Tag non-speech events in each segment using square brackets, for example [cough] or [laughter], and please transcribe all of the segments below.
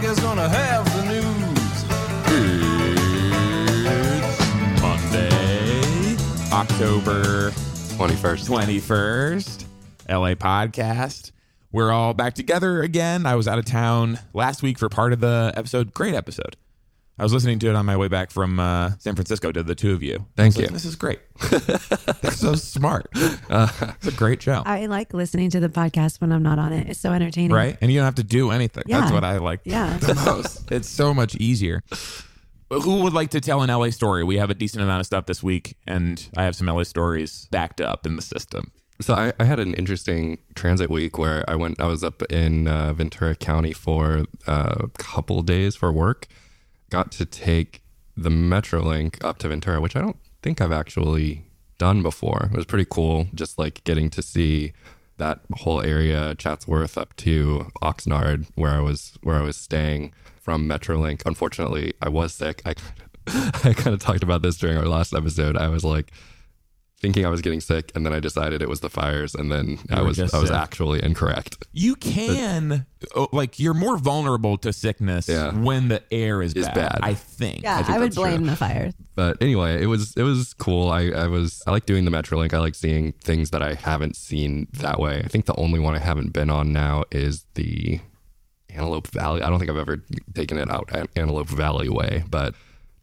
America's gonna have the news. It's Monday, October 21st. 21st, LA podcast. We're all back together again. I was out of town last week for part of the episode. Great episode. I was listening to it on my way back from uh, San Francisco to the two of you. Thank I was like, you. This is great. They're so smart. [laughs] it's a great show. I like listening to the podcast when I'm not on it. It's so entertaining. right? And you don't have to do anything. That's what I like Yeah. the most. [laughs] It's so much easier. Who would like to tell an LA story? We have a decent amount of stuff this week, and I have some LA stories backed up in the system. So I, I had an interesting transit week where I went. I was up in uh, Ventura County for uh, a couple days for work. Got to take the MetroLink up to Ventura, which I don't think I've actually done before. It was pretty cool, just like getting to see that whole area, Chatsworth up to Oxnard, where I was where I was staying from MetroLink. Unfortunately, I was sick. I [laughs] I kind of talked about this during our last episode. I was like thinking I was getting sick, and then I decided it was the fires, and then I was I was sick. actually incorrect. You can, oh, like, you're more vulnerable to sickness Yeah. when the air is, Is bad. I think. Yeah, think I, would that's true. blame the fires. But anyway, it was it was cool. I, I was I like doing the MetroLink. I like seeing things that I haven't seen that way. I think the only one I haven't been on now is the Antelope Valley. I don't think I've ever taken it out Antelope Valley way, but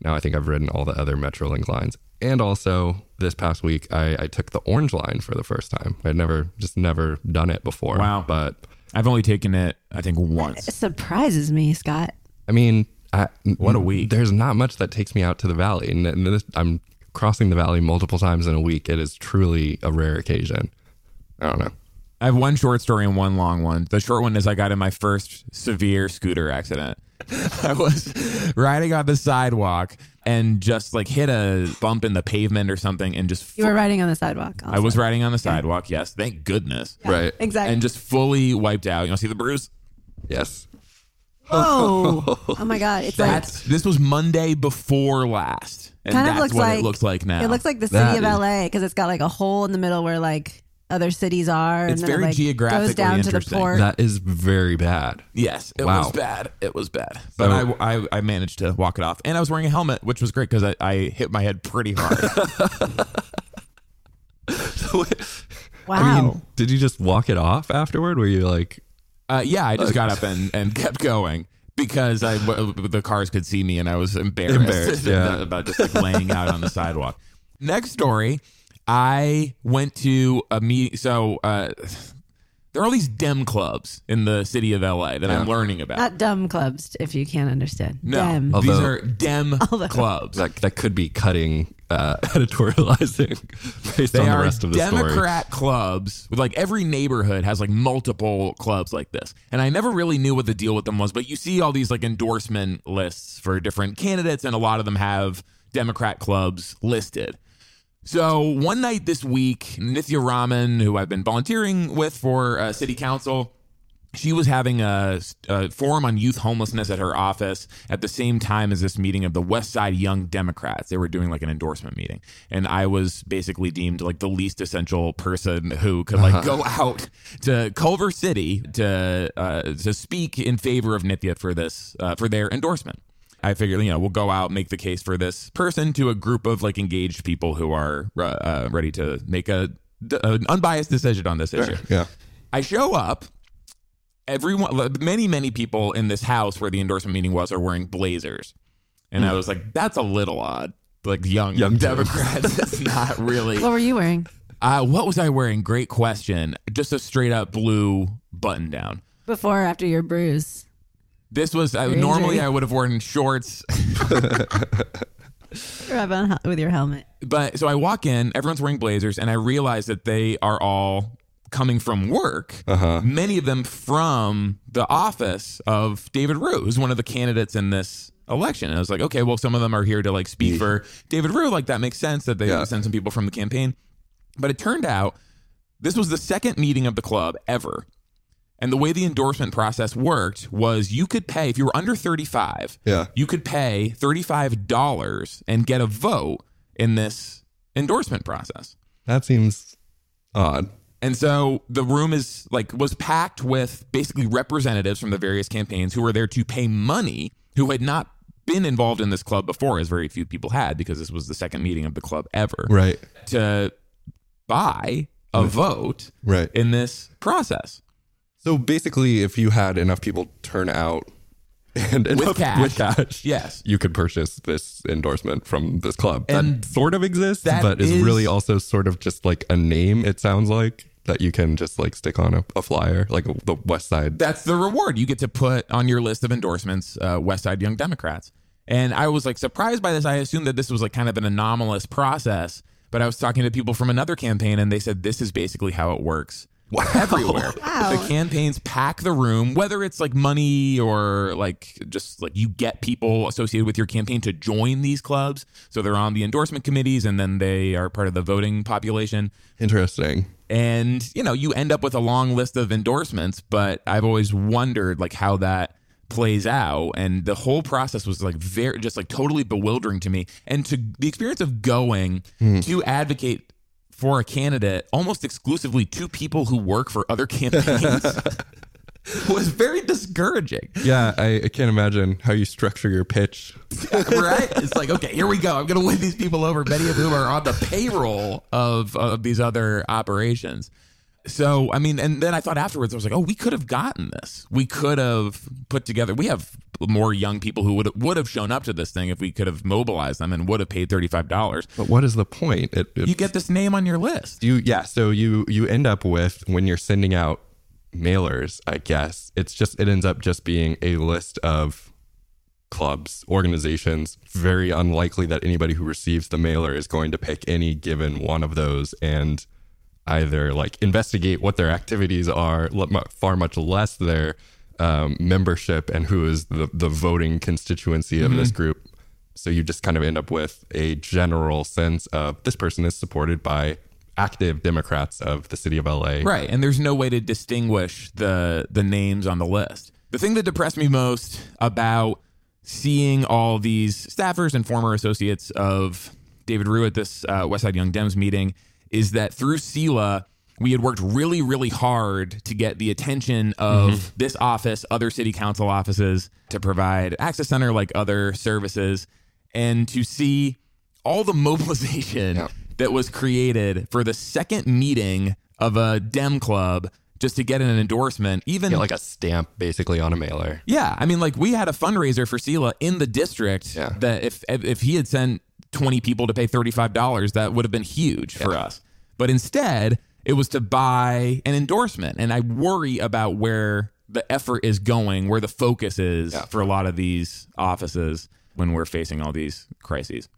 now I think I've ridden all the other MetroLink lines. And also this past week, I, I took the Orange Line for the first time. I'd never just never done it before. Wow. But I've only taken it, I think, It once. surprises me, Scott. I mean, I, What a week. There's not much that takes me out to the valley, and, and this, I'm crossing the valley multiple times in a week. It is truly a rare occasion. I don't know. I have one short story and one long one. The short one is I got in my first severe scooter accident. [laughs] I was riding on the sidewalk and just like hit a bump in the pavement or something and just You were riding on the sidewalk. I was riding on the sidewalk. Yes, thank goodness. Right? exactly. And just fully wiped out. You want to see the bruise? Yes. oh, [laughs] oh my god! It's like That's this was Monday before last, and kind of that's looks what like it looks like now. It looks like the city That of is- LA because it's got like a hole in the middle where like other cities are. It's and very it, like, geographically goes down to the interesting. port. That is very bad. yes, it Wow. was bad. It was bad, but So- I, I I managed to walk it off, and I was wearing a helmet, which was great because I, I hit my head pretty hard. [laughs] wow. I mean, did you just walk it off afterward? Were you like, Uh, yeah, I just got up [laughs] and, and kept going because I w- the cars could see me and I was embarrassed, Embarrassed, [laughs] yeah. about just like laying out on the sidewalk. Next story, I went to a meet. So uh, there are all these dem clubs in the city of LA that I'm learning about. Not dumb clubs, if you can't understand. no, Dem. these Although- are dem [laughs] clubs. that, that could be cutting uh, [laughs] editorializing [laughs] based They on the are rest of the story? Democrat clubs. With like every neighborhood has like multiple clubs like this, and I never really knew what the deal with them was. But you see all these like endorsement lists for different candidates, and a lot of them have Democrat clubs listed. So one night this week, Nithya Raman, who I've been volunteering with for uh, city council, she was having a, a forum on youth homelessness at her office at the same time as this meeting of the West Side Young Democrats. They were doing like an endorsement meeting, and I was basically deemed like the least essential person who could like go out to Culver City to uh, to speak in favor of Nithya for this uh, for their endorsement. I figured, you know, we'll go out make the case for this person to a group of like engaged people who are uh, uh, ready to make a, an unbiased decision on this issue. Yeah. I show up. Everyone, many, many people in this house where the endorsement meeting was are wearing blazers, and I was like, "That's a little odd." Like young, Young Democrats, [laughs] that's not really. What were you wearing? Uh, what was I wearing? Great question. Just a straight up blue button down. Before or after your bruise? This was I, Your normally. I would have worn shorts, [laughs] [laughs] on, with your helmet. but so I walk in. Everyone's wearing blazers, and I realize that they are all coming from work. Uh-huh. Many of them from the office of David Ryu, who's one of the candidates in this election. And I was like, okay, well, some of them are here to like speak for David Ryu. Like that makes sense that they Yeah. send some people from the campaign. But it turned out this was the second meeting of the club ever. And the way the endorsement process worked was you could pay, if you were under 35, Yeah. you could pay $35 and get a vote in this endorsement process. That seems odd. And so the room is like was packed with basically representatives from the various campaigns who were there to pay money who had not been involved in this club before, as very few people had, because this was the second meeting of the club ever. Right. To buy a vote Right. in this process. So basically, if you had enough people turn out and enough, cash. with cash, Yes. you could purchase this endorsement from this club. And that sort of exists, but is, is- really also sort of just like a name. It sounds like that you can just like stick on a, a flyer, like the West Side. That's the reward. You get to put on your list of endorsements uh, West Side Young Democrats. And I was like surprised by this. I assumed that this was like kind of an anomalous process, but I was talking to people from another campaign and they said this is basically how it works. Everywhere. Wow. The campaigns pack the room, whether it's like money or like just like you get people associated with your campaign to join these clubs. So they're on the endorsement committees and then they are part of the voting population Interesting. and you know you end up with a long list of endorsements but i've always wondered like how that plays out and the whole process was like very just like totally bewildering to me and to the experience of going hmm. to advocate for a candidate almost exclusively to people who work for other campaigns [laughs] was very discouraging Yeah, I, I can't imagine how you structure your pitch. [laughs] right? It's like, okay, here we go. I'm going to win these people over, many of whom are on the payroll of, of these other operations. So, I mean, and then I thought afterwards, I was like, oh, we could have gotten this. We could have put together, we have more young people who would would have shown up to this thing if we could have mobilized them and would have paid $35. But what is the point? It, it- You get this name on your list. you yeah so you you end up with when you're sending out mailers i guess it's just it ends up just being a list of clubs organizations very unlikely that anybody who receives the mailer is going to pick any given one of those and either like investigate what their activities are far much less their um, membership and who is the, the voting constituency of this group so you just kind of end up with a general sense of this person is supported by active Democrats of the city of LA. Right, and there's no way to distinguish the the names on the list. The thing that depressed me most about seeing all these staffers and former associates of David Ryu at this uh, Westside Young Dems meeting is that through SELAH, we had worked really, really hard to get the attention of mm-hmm. this office, other city council offices, to provide access center like other services, and to see all the [laughs] mobilization that was created for the second meeting of a Dem club just to get an endorsement, even like a stamp basically on a mailer. yeah, I mean, like we had a fundraiser for Selah in the district Yeah. that if if he had sent twenty people to pay thirty five dollars, that would have been huge for us. But instead, it was to buy an endorsement, and I worry about where the effort is going, where the focus is for a lot of these offices when we're facing all these crises.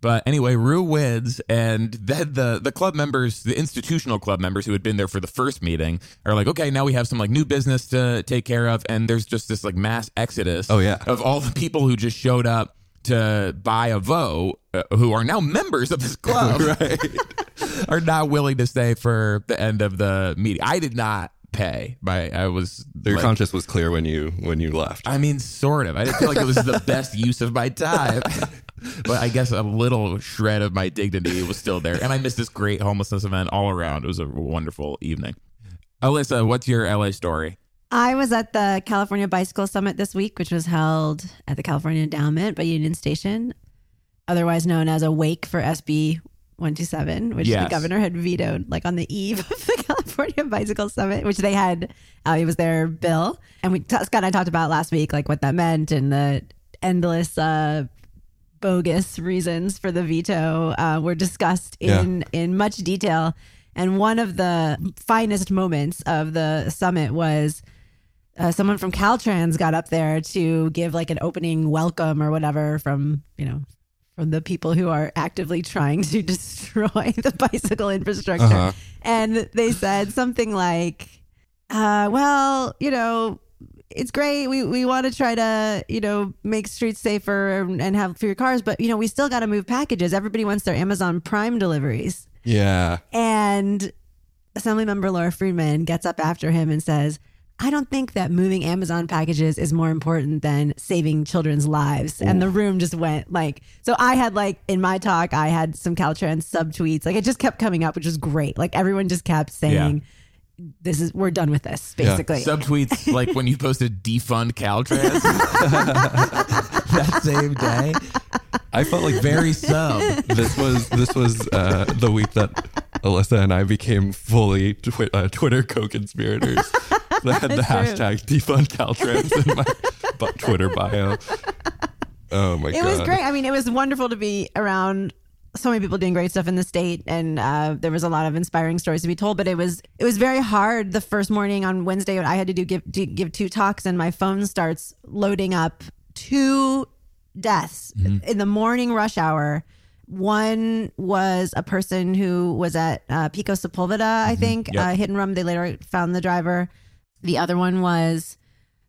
But anyway, Ryu wins, and then the the club members, the institutional club members who had been there for the first meeting, are like, okay, now we have some like new business to take care of, and there's just this like mass exodus. Oh, yeah. of all the people who just showed up to buy a vote, uh, who are now members of this [laughs] club, right? are not willing to stay for the end of the meeting. I did not pay. My I was Your like, conscience was clear when you when you left. I mean, sort of. I didn't feel like it was the best use of my time. but I guess a little shred of my dignity was still there. And I missed this great homelessness event all around. It was a wonderful evening. Alissa, what's your LA story? I was at the California Bicycle Summit this week, which was held at the California Endowment by Union Station, otherwise known as a wake for SB 127, which the governor had vetoed like on the eve [laughs] of the California Bicycle Summit, which they had, uh, it was their bill. And we, Scott and I talked about last week, like what that meant and the endless, uh, bogus reasons for the veto uh, were discussed in in much detail. And one of the finest moments of the summit was uh, someone from Caltrans got up there to give like an opening welcome or whatever from you know from the people who are actively trying to [laughs] destroy the bicycle infrastructure, Uh-huh. and they said something like, uh, "Well, you know." It's great. We we want to try to you know make streets safer and, and have fewer cars, but you know we still got to move packages. Everybody wants their Amazon Prime deliveries. yeah. And Assemblymember Laura Friedman gets up after him and says, I don't think that moving Amazon packages is more important than saving children's lives. And the room just went like, so I had like in my talk, I had some Caltrans subtweets. Like it just kept coming up, which was great. Like everyone just kept saying, this is, we're done with this, basically. Subtweets [laughs] like when you posted defund Caltrans [laughs] that same day. I felt like Very sub. this was this was uh, the week that Alissa and I became fully twi- uh, Twitter co-conspirators. That [laughs] had the hashtag defund Caltrans in my [laughs] Twitter bio. Oh my it god! was great. I mean, it was wonderful to be around so many people doing great stuff in the state, and uh, there was a lot of inspiring stories to be told. But it was it was very hard the first morning on Wednesday when I had to do give give two talks, and my phone starts loading up two deaths in the morning rush hour. One was a person who was at uh, Pico Sepulveda, I think, Yep. uh, hit and run. They later found the driver. The other one was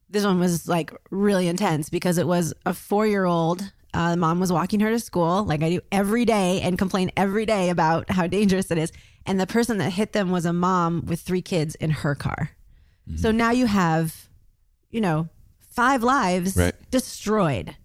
this one was like really intense because it was a four year old. Uh, mom was walking her to school, like I do every day, and complain every day about how dangerous it is. And the person that hit them was a mom with three kids in her car. So now you have, you know, five lives Right. destroyed.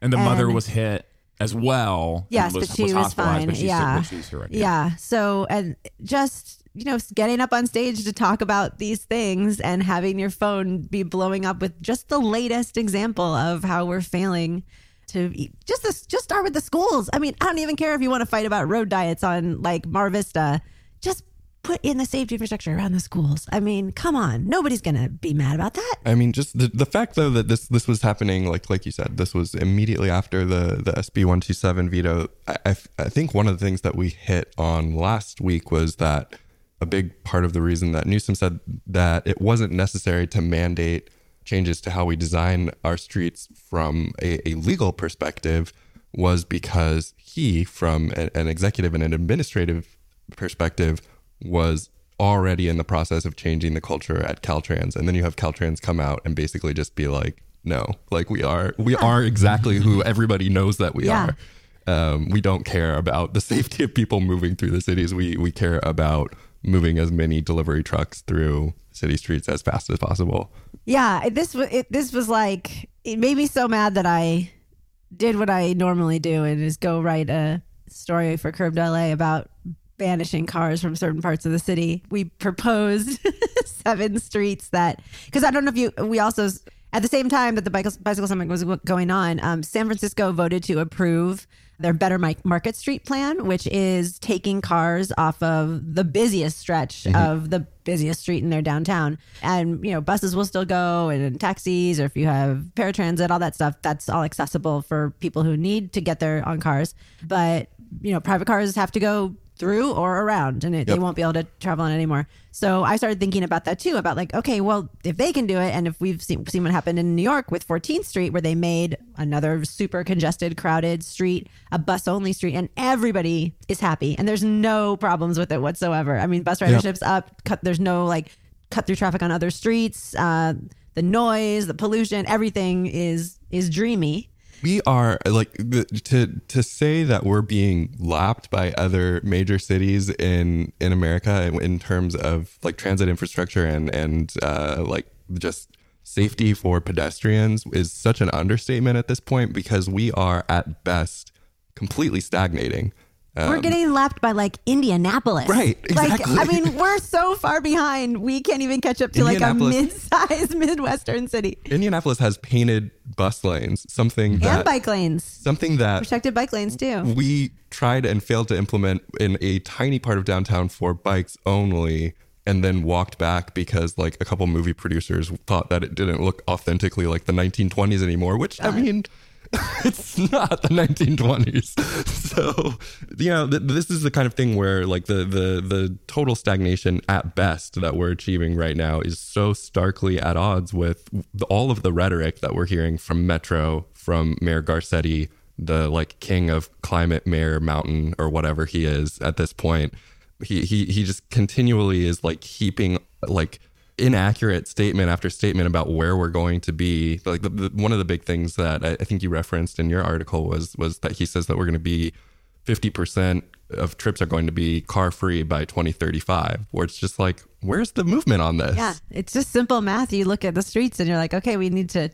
And the mother was hit as well. Yes, and but she was hospitalized, fine. But she's, Yeah. but she's correct. Yeah. So, and just, you know, getting up on stage to talk about these things and having your phone be blowing up with just the latest example of how we're failing to eat. just this, just start with the schools. I mean, I don't even care if you want to fight about road diets on like Mar Vista. Just put in the safety infrastructure around the schools. I mean, come on. Nobody's to be mad about that. I mean, just the, the fact though that this this was happening, like like you said, this was immediately after the the SB one two seven veto. I, I think one of the things that we hit on last week was that a big part of the reason that Newsom said that it wasn't necessary to mandate changes to how we design our streets from a, a legal perspective was because he, from a- an executive and an administrative perspective, was already in the process of changing the culture at Caltrans. And then you have Caltrans come out and basically just be like, no, like we are, we are exactly who [laughs] everybody knows that we Yeah. are. Um, we don't care about the [laughs] safety of people moving through the cities. We we care about moving as many delivery trucks through city streets as fast as possible. Yeah, this was this was like it made me so mad that I did what I normally do and is go write a story for Curbed LA about banishing cars from certain parts of the city. We proposed [laughs] seven streets that because I don't know if you we also at the same time that the bicycle, bicycle summit was going on, um, San Francisco voted to approve their Better Market Street plan, which is taking cars off of the busiest stretch mm-hmm. of the busiest street in their downtown. And, you know, buses will still go and taxis, or if you have paratransit, all that stuff, that's all accessible for people who need to get there on cars. But, you know, private cars have to go through or around and it, they won't be able to travel on anymore. So I started thinking about that too about like, okay, well, if they can do it, and if we've seen, seen what happened in New York with 14th Street, where they made another super congested, crowded street, a bus only street, and everybody is happy and there's no problems with it whatsoever. I mean, bus ridership's up, cut, there's no like cut through traffic on other streets, uh, the noise, the pollution, everything is is dreamy. We are like to to say that we're being lapped by other major cities in in America in, in terms of like transit infrastructure and and uh, like just safety for pedestrians is such an understatement at this point because we are at best completely stagnating. We're getting lapped by like Indianapolis. Um, Right, exactly. Like, I mean, we're so far behind. We can't even catch up to like a Indianapolis- mid-sized [laughs] Midwestern city. Indianapolis has painted bus lanes, something that and bike lanes. something that Protected bike lanes too. we tried and failed to implement in a tiny part of downtown for bikes only and then walked back because like a couple movie producers thought that it didn't look authentically like the 1920s anymore which i mean [laughs] it's not the 1920s [laughs] so you know th- this is the kind of thing where like the the the total stagnation at best that we're achieving right now is so starkly at odds with all of the rhetoric that we're hearing from metro from mayor garcetti the like king of climate mayor mountain or whatever he is at this point. He he he just continually is like heaping like inaccurate statement after statement about where we're going to be like the, the, one of the big things that I, I think you referenced in your article was was that he says that we're going to be 50% of trips are going to be car free by 2035, where it's just like, where's the movement on this? Yeah, it's just simple math. You look at the streets and you're like, okay, we need to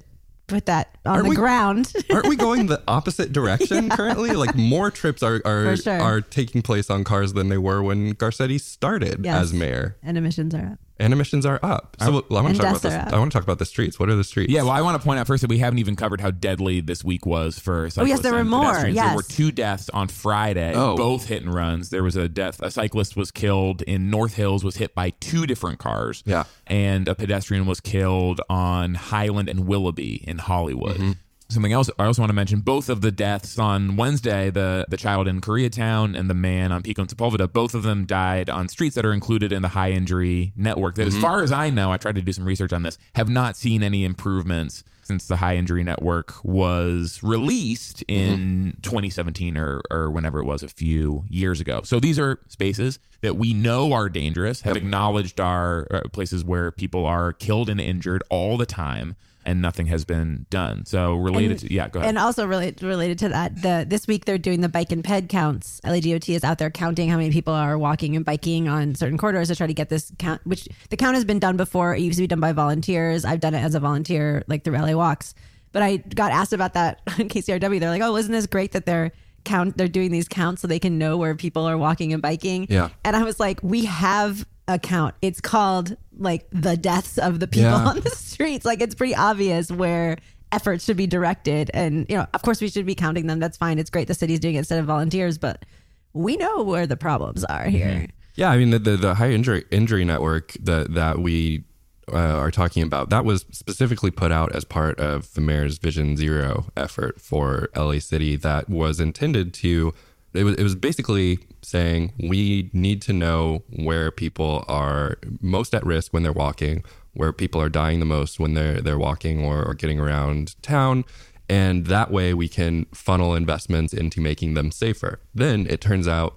put that on Aren't the we- ground. [laughs] Aren't we going the opposite direction [laughs] currently? Like more trips are are, sure. are taking place on cars than they were when Garcetti started Yes. as mayor. and emissions are up. And emissions are up. So I want to talk about this. up. I want to talk about the streets. What are the streets? Yeah, well, I want to point out first that we haven't even covered how deadly this week was for cyclists Oh, yes, there were more, pedestrians. There were two deaths on Friday, Oh. both hit and runs. There was a death. A cyclist was killed in North Hills, was hit by two different cars. Yeah. and a pedestrian was killed on Highland and Willoughby in Hollywood. Mm-hmm. Something else I also want to mention: both of the deaths on Wednesday, the the child in Koreatown and the man on Pico and Sepulveda, both of them died on streets that are included in the high injury network. That, as far as I know, I tried to do some research on this, have not seen any improvements since the high injury network was released in 2017 or or whenever it was a few years ago. So these are spaces that we know are dangerous, have acknowledged are uh, places where people are killed and injured all the time. And nothing has been done. So related to yeah, go ahead. And also related related to that, the this week they're doing the bike and ped counts. LADOT is out there counting how many people are walking and biking on certain corridors to try to get this count. Which the count has been done before. It used to be done by volunteers. I've done it as a volunteer, like through LA Walks. But I got asked about that [laughs] on KCRW. They're like, "Oh, isn't this great that they're count? They're doing these counts so they can know where people are walking and biking." Yeah. And I was like, "We have." a count it's called like the deaths of the people Yeah. [laughs] on the streets like it's pretty obvious where efforts should be directed and you know of course we should be counting them that's fine it's great the city's doing it instead of volunteers but we know where the problems are here Yeah, I mean the the, the high injury injury network that that we uh, are talking about that was specifically put out as part of the mayor's Vision Zero effort for LA City that was intended to. It was, it was basically saying we need to know where people are most at risk when they're walking, where people are dying the most when they're they're walking or, or getting around town, and that way we can funnel investments into making them safer. Then it turns out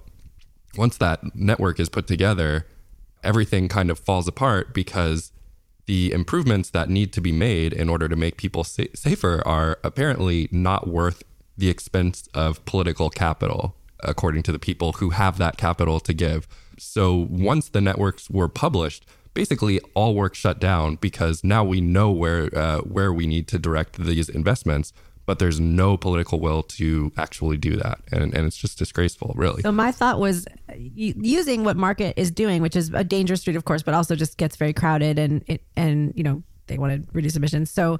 once that network is put together, everything kind of falls apart because the improvements that need to be made in order to make people sa- safer are apparently not worth the expense of political capital, according to the people who have that capital to give. So once the networks were published, basically all work shut down because now we know where uh, where we need to direct these investments, but there's no political will to actually do that, and and it's just disgraceful, really. so my thought was using what market is doing which is a dangerous street of course but also just gets very crowded and it and you know they want to reduce emissions so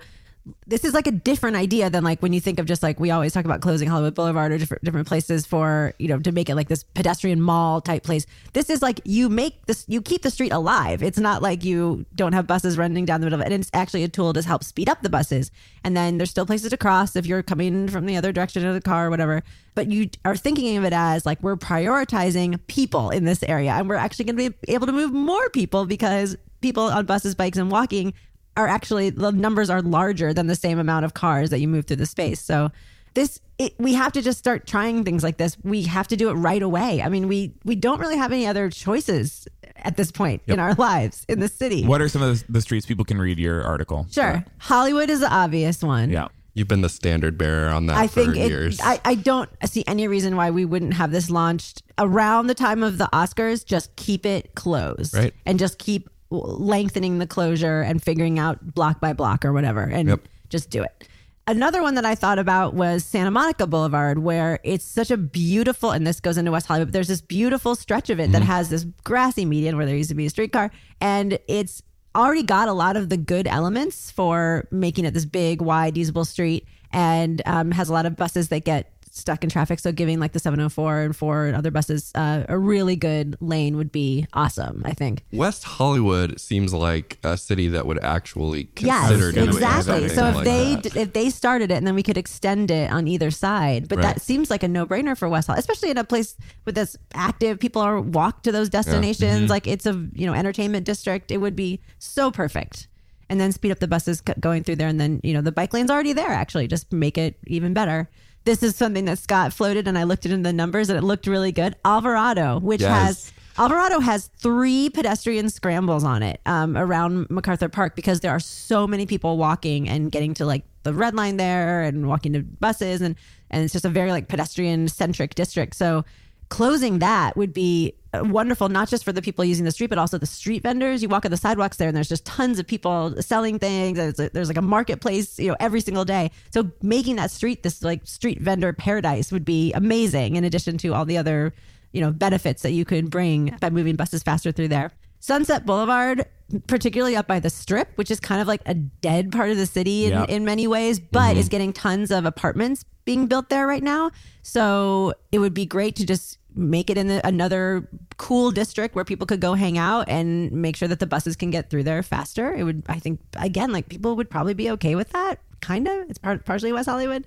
this is like a different idea than like when you think of just like we always talk about closing Hollywood Boulevard or different different places for you know to make it like this pedestrian mall type place. This is like you make this you keep the street alive. It's not like you don't have buses running down the middle of it. And it's actually a tool to help speed up the buses. And then there's still places to cross if you're coming from the other direction of the car or whatever. But you are thinking of it as like we're prioritizing people in this area, and we're actually going to be able to move more people because people on buses, bikes, and walking are actually the numbers are larger than the same amount of cars that you move through the space. So this it, we have to just start trying things like this. We have to do it right away. I mean, we we don't really have any other choices at this point in our lives in the city. what are some of the, the streets people can read your article? Sure, Hollywood is the obvious one. Yeah. You've been the standard bearer on that I for think years. I, I don't see any reason why we wouldn't have this launched around the time of the Oscars. Just keep it closed, Right. And just keep lengthening the closure and figuring out block by block or whatever, and Yep. just do it. Another one that I thought about was Santa Monica Boulevard, where it's such a beautiful, and this goes into West Hollywood, but there's this beautiful stretch of it that has this grassy median where there used to be a streetcar, and it's already got a lot of the good elements for making it this big, wide, usable street, and um, has a lot of buses that get stuck in traffic. So giving like the 704 and 4 and other buses uh, a really good lane would be awesome, I think. West Hollywood seems like a city that would actually Yes, consider doing exactly. So if like they that. if they started it and then we could extend it on either side, but Right. that seems like a no brainer for West Hollywood, especially in a place with this active people are walk to those destinations. Mm-hmm. Like it's a you know entertainment district. It would be so perfect. And then speed up the buses going through there, and then you know the bike lane's already there. Actually, just make it even better. This is something that Scott floated, and I looked at in the numbers, and it looked really good. Alvarado, which Yes. has Alvarado has three pedestrian scrambles on it um, around MacArthur Park because there are so many people walking and getting to like the red line there and walking to buses and and it's just a very like pedestrian centric district. So closing that would be wonderful not just for the people using the street but also the street vendors. You walk on the sidewalks there and there's just tons of people selling things. There's, a, there's like a marketplace you know every single day. So making that street this like street vendor paradise would be amazing in addition to all the other you know benefits that you could bring by moving buses faster through there. Sunset boulevard particularly up by the strip which is kind of like a dead part of the city in, Yep. in many ways but mm-hmm. is getting tons of apartments being built there right now. So it would be great to just make it in another cool district where people could go hang out and make sure that the buses can get through there faster it would i think again like people would probably be okay with that kind of it's part, partially west hollywood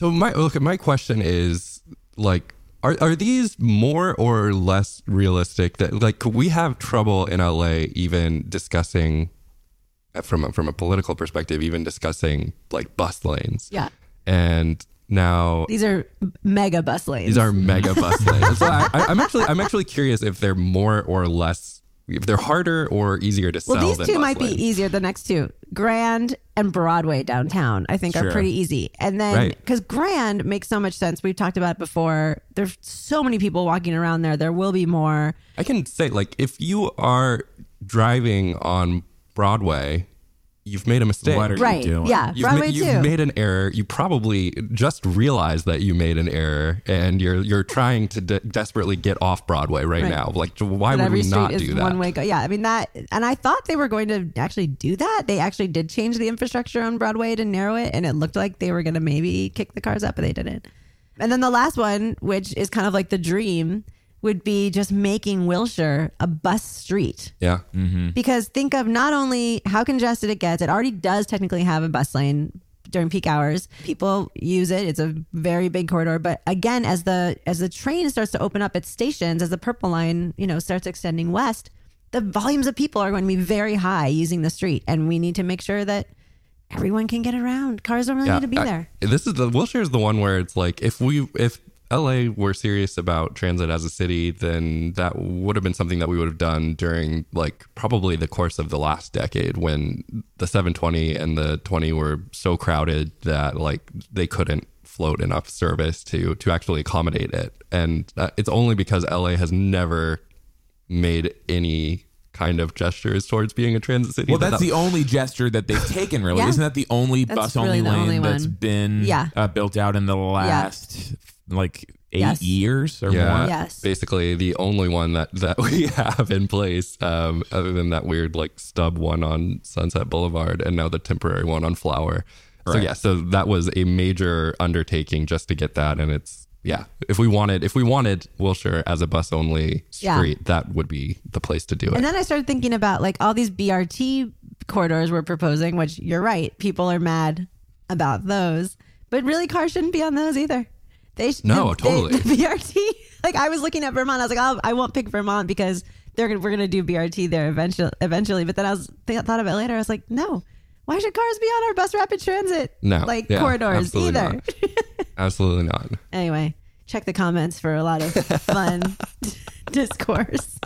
So my look, my question is like, are are these more or less realistic? That like we have trouble in LA even discussing from a, from a political perspective, even discussing like bus lanes. yeah And now these are mega bus lanes these are mega bus lanes. So I, I'm actually I'm actually curious if they're more or less if they're harder or easier to sell. Well, these two might lanes. be easier. The next two, Grand and Broadway downtown, I think are pretty easy. And then Right. because Grand makes so much sense, we've talked about it before. There's so many people walking around there. There will be more. I can say like if you are driving on Broadway, you've made a mistake. What are you Right? doing? Yeah, You've, Broadway ma- you've too. made an error. You probably just realized that you made an error, and you're you're trying to de- desperately get off Broadway right, Right. now. Like, why But would every we not is do that? one way go. Yeah, I mean that, and I thought they were going to actually do that. They actually did change the infrastructure on Broadway to narrow it, and it looked like they were going to maybe kick the cars up, but they didn't. And then the last one, which is kind of like the dream, would be just making Wilshire a bus street. Yeah, mm-hmm. Because think of not only how congested it gets, it already does technically have a bus lane during peak hours. People use it. It's a very big corridor. But again, as the as the train starts to open up its stations, as the purple line, you know, starts extending west, the volumes of people are going to be very high using the street. And we need to make sure that everyone can get around. Cars don't really need to be I- there. this is the Wilshire is the one where it's like if we if LA were serious about transit as a city, then that would have been something that we would have done during like probably the course of the last decade when the 720 and the 20 were so crowded that like they couldn't float enough service to to actually accommodate it. And uh, it's only because LA has never made any kind of gestures towards being a transit city. Well, that's that- the only gesture that they've taken, really. Yeah. Isn't that the only That's bus only really the lane only that's one. been Yeah. uh, built out in the last like eight Yes. years or yeah, more? Yes. basically the only one that that [laughs] we have in place, um, other than that weird like stub one on Sunset Boulevard, and now the temporary one on Flower. So yeah, so that was a major undertaking just to get that, and it's yeah. If we wanted, if we wanted Wilshire as a bus only Yeah. street, that would be the place to do it. And then I started thinking about like all these BRT corridors we're proposing, which you're right, people are mad about those, but really cars shouldn't be on those either. They sh- No, the- totally. the [laughs] BRT. Like I was looking at Vermont, I was like, oh, I won't pick Vermont because they're gonna, we're going to do BRT there eventually. Eventually, but then I was th- thought about it later. I was like, no, why should cars be on our bus rapid transit No, like yeah, corridors absolutely either? not. Absolutely not. [laughs] anyway, check the comments for a lot of fun [laughs] discourse.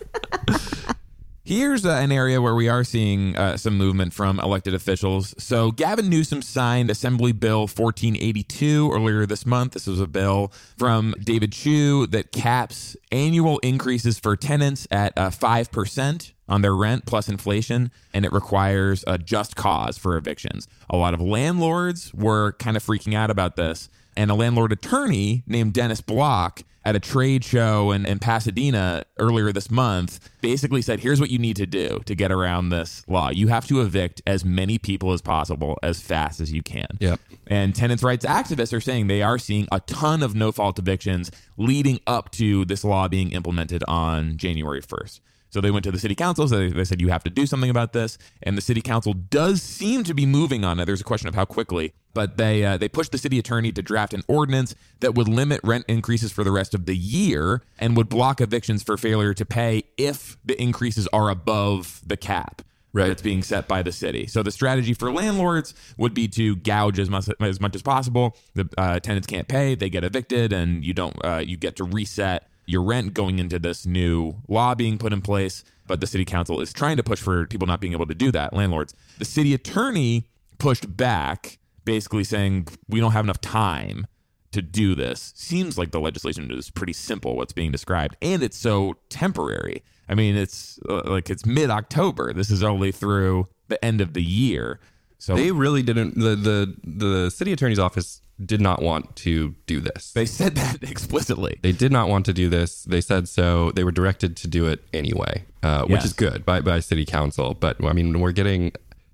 Here's uh, an area where we are seeing uh, some movement from elected officials. So, Gavin Newsom signed Assembly Bill 1482 earlier this month. This was a bill from David Chiu that caps annual increases for tenants at uh, 5% on their rent plus inflation, and it requires a just cause for evictions. A lot of landlords were kind of freaking out about this. And a landlord attorney named Dennis Block at a trade show in, in Pasadena earlier this month basically said, here's what you need to do to get around this law. You have to evict as many people as possible as fast as you can. Yep. And tenants' rights activists are saying they are seeing a ton of no fault evictions leading up to this law being implemented on January 1st. So they went to the city council. So they, they said, you have to do something about this. And the city council does seem to be moving on it. There's a question of how quickly. But they, uh, they pushed the city attorney to draft an ordinance that would limit rent increases for the rest of the year and would block evictions for failure to pay if the increases are above the cap Right. that's being set by the city. So the strategy for landlords would be to gouge as much as much as possible. The uh, tenants can't pay, they get evicted, and you don't. Uh, you get to reset your rent going into this new law being put in place. But the city council is trying to push for people not being able to do that. Landlords. The city attorney pushed back basically saying we don't have enough time to do this. Seems like the legislation is pretty simple what's being described and it's so temporary. I mean, it's uh, like it's mid-October. This is only through the end of the year. So They really didn't. The the the city attorney's office did not want to do this. they said that [laughs] explicitly. They did not want to do this. They said so. They were directed to do it anyway, uh, which Yes. is good by, by city council. But I mean, we're getting,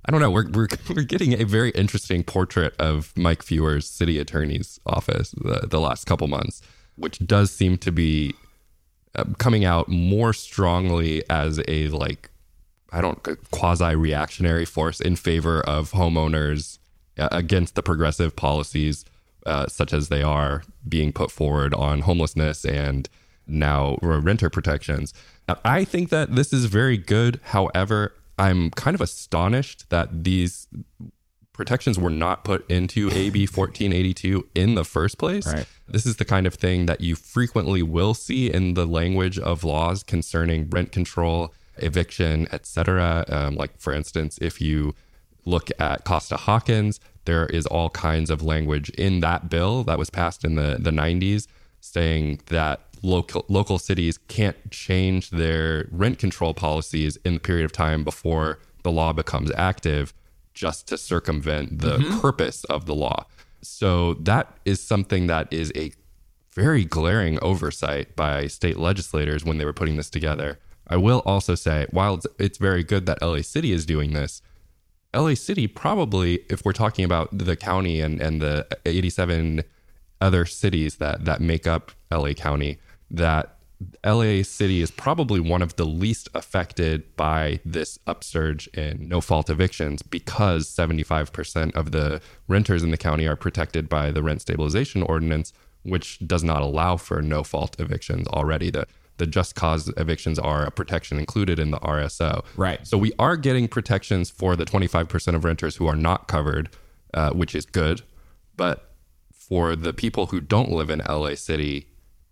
I don't know, we're, we're, [laughs] we're getting a very interesting portrait of Mike Feuer's city attorney's office the, the last couple months, which does seem to be uh, coming out more strongly as a like, I don't quasi reactionary force in favor of homeowners uh, against the progressive policies uh, such as they are being put forward on homelessness and now renter protections. I think that this is very good. However, I'm kind of astonished that these protections were not put into AB 1482 [laughs] in the first place. Right. This is the kind of thing that you frequently will see in the language of laws concerning rent control, eviction, etc. Um, like, for instance, if you look at Costa Hawkins, there is all kinds of language in that bill that was passed in the, the 90s saying that local local cities can't change their rent control policies in the period of time before the law becomes active just to circumvent the mm-hmm. purpose of the law. So that is something that is a very glaring oversight by state legislators when they were putting this together. I will also say, while it's, it's very good that LA City is doing this, LA City probably, if we're talking about the county and, and the 87 other cities that, that make up LA County, that LA City is probably one of the least affected by this upsurge in no fault evictions because 75% of the renters in the county are protected by the rent stabilization ordinance, which does not allow for no fault evictions already. The, the just cause evictions are a protection included in the RSO. Right. So we are getting protections for the 25% of renters who are not covered, uh, which is good. But for the people who don't live in LA City,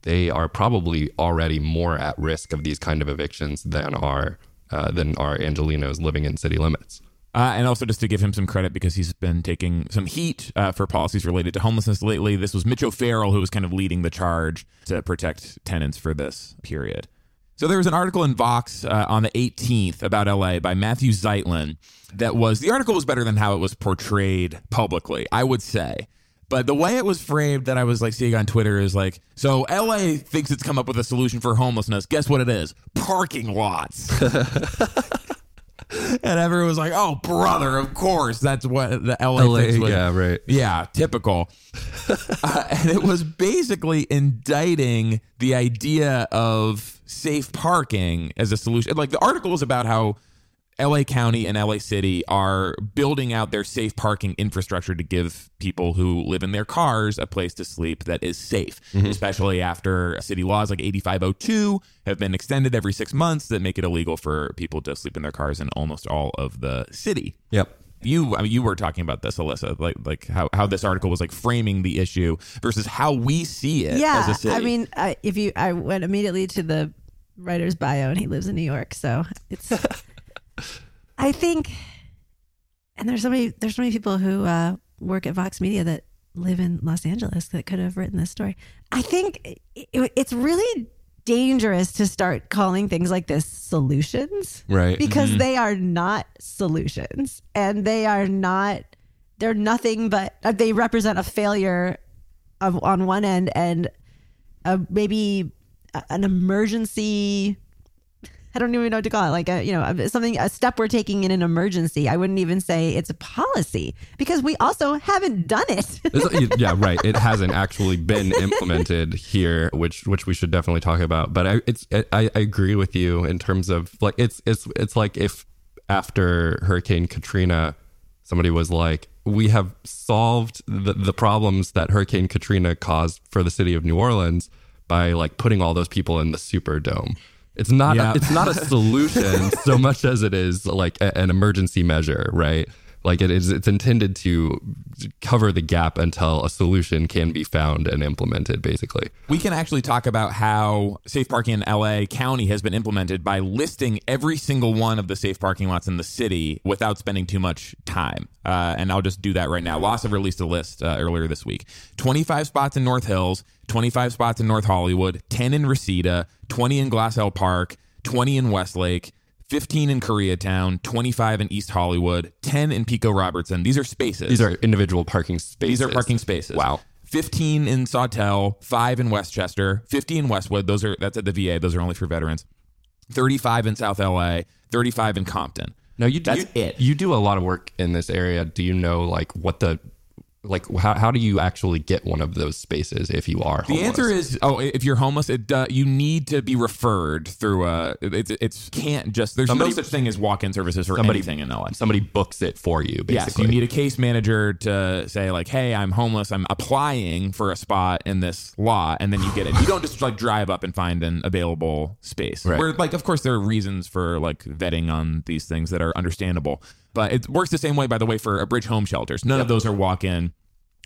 they are probably already more at risk of these kind of evictions than are uh, than are Angelenos living in city limits. Uh, and also just to give him some credit because he's been taking some heat uh, for policies related to homelessness lately. This was Mitch O'Farrell who was kind of leading the charge to protect tenants for this period. So there was an article in Vox uh, on the 18th about LA by Matthew Zeitlin that was the article was better than how it was portrayed publicly, I would say. But the way it was framed that I was like seeing on Twitter is like, so LA thinks it's come up with a solution for homelessness. Guess what it is? Parking lots. [laughs] and everyone was like, "Oh, brother, of course, that's what the LA, would- yeah, right. yeah, typical." [laughs] uh, and it was basically indicting the idea of safe parking as a solution. Like the article was about how LA County and LA City are building out their safe parking infrastructure to give people who live in their cars a place to sleep that is safe, mm-hmm. especially after city laws like 8502 have been extended every six months that make it illegal for people to sleep in their cars in almost all of the city. Yep. You, I mean, you were talking about this, Alissa, like like how, how this article was like framing the issue versus how we see it as Yeah, a city. I mean, I, if you, I went immediately to the writer's bio, and he lives in New York, so it's. [laughs] I think, and there's so many, there's so many people who uh, work at Vox Media that live in Los Angeles that could have written this story. I think it, it's really dangerous to start calling things like this solutions Right. because they are not solutions and they are not they're nothing but uh, they represent a failure of on one end and uh, maybe an emergency I don't even know what to call it. Like a, you know, something, a step we're taking in an emergency. I wouldn't even say it's a policy because we also haven't done it. [laughs] Yeah, right. It hasn't actually been implemented here, which which we should definitely talk about. But I, it's I, I agree with you in terms of like it's it's it's like if after Hurricane Katrina, somebody was like, "We have solved the the problems that Hurricane Katrina caused for the city of New Orleans by like putting all those people in the Superdome." It's not Yeah. it's not a solution [laughs] so much as it is like a- an emergency measure, right? Like it is, it's intended to cover the gap until a solution can be found and implemented. Basically, We can actually talk about how safe parking in LA County has been implemented by listing every single one of the safe parking lots in the city without spending too much time. Uh, and I'll just do that right now. LAHSA released a list uh, earlier this week 25 spots in North Hills, 25 spots in North Hollywood, 10 in Reseda, 20 in Glassell Park, 20 in Westlake. 15 in Koreatown, 25 in East Hollywood, 10 in Pico Robertson. These are spaces. these are individual parking spaces. These are parking spaces. Wow. 15 in Sawtelle, 5 in Westchester, 50 in Westwood. Those are that's at the VA. Those are only for veterans. 35 in South LA, 35 in Compton. No, you do. That's you, it. You do a lot of work in this area. Do you know like what the like how, how do you actually get one of those spaces if you are The answer is oh, if you're homeless, it uh, you need to be referred through a. It's it's can't just there's Somebody- no such thing as walk-in services for somebody- anything in LA. somebody books it for you basically. Yes, you need a case manager to say like, "Hey, I'm homeless. I'm applying for a spot in this lot," and then you get it. You don't just like drive up and find an available space. Right. Where like, of course, there are reasons for like vetting on these things that are understandable, but it works the same way. By the way, for a bridge home shelters, none of those are walk-in.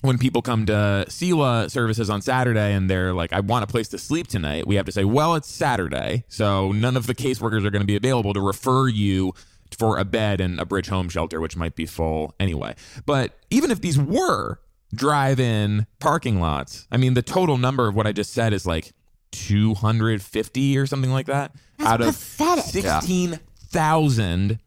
When people come to SELAH services on Saturday and they're like, I want a place to sleep tonight, we have to say, well, it's Saturday. So none of the caseworkers are going to be available to refer you for a bed in a bridge home shelter, which might be full anyway. But even if these were drive in parking lots, I mean, the total number of what I just said is like 250 or something like that That's out of pathetic. 16,000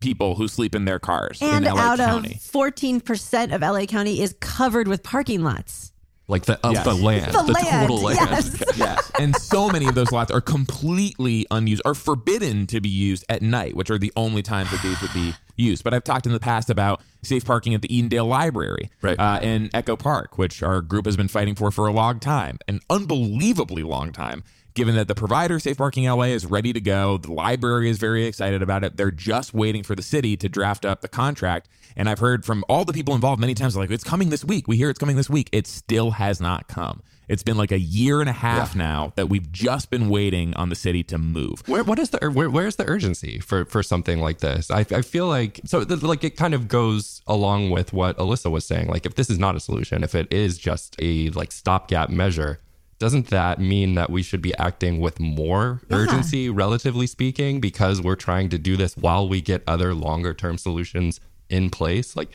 people who sleep in their cars And in LA out County. of 14% of LA County is covered with parking lots. like the of Yes. the land, The, the, land. total land. Yes. yes. And so many of those lots are completely unused, are forbidden to be used at night, which are the only times that these would be used. But I've talked in the past about safe parking at the Edendale Library Right. uh, in Echo Park, which our group has been fighting for for a long time, an unbelievably long time. Given that the provider, Safe Parking LA, is ready to go, the library is very excited about it. They're just waiting for the city to draft up the contract. And I've heard from all the people involved many times, like, it's coming this week. We hear it's coming this week. It still has not come. It's been like a year and a half now that we've just been waiting on the city to move. Where, what is the where, where's the urgency for, for something like this? I, I feel like so the, like it kind of goes along with what Alissa was saying. Like if this is not a solution, if it is just a like stopgap measure, doesn't that mean that we should be acting with more urgency, relatively speaking, because we're trying to do this while we get other longer term solutions in place? Like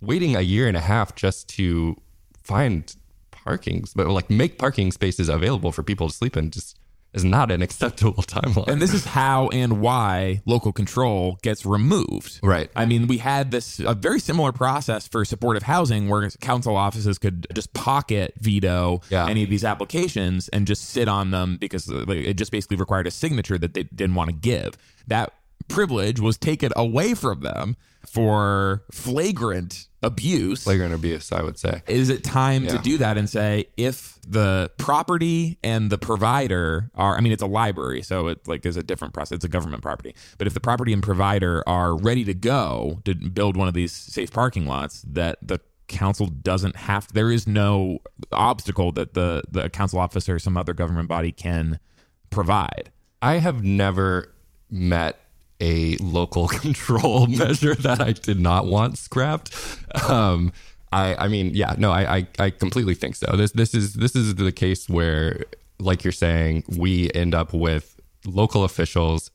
waiting a year and a half just to find parking, but like make parking spaces available for people to sleep in, just is not an acceptable timeline. And this is how and why local control gets removed. Right. I mean, we had this a very similar process for supportive housing where council offices could just pocket veto Yeah. any of these applications and just sit on them because it just basically required a signature that they didn't want to give. That privilege was taken away from them for flagrant abuse. Flagrant abuse, I would say. is it time to do that and say if the property and the provider are i mean it's a library so it like is a different process. It's a government property. But if the property and provider are ready to go to build one of these safe parking lots that the council doesn't have there is no obstacle that the the council officer or some other government body can provide. I have never met a local [laughs] control [laughs] measure that I did not want scrapped. Um, I, I mean, yeah, no, I, I, I completely think so. This, this is, this is the case where, like you're saying, we end up with local officials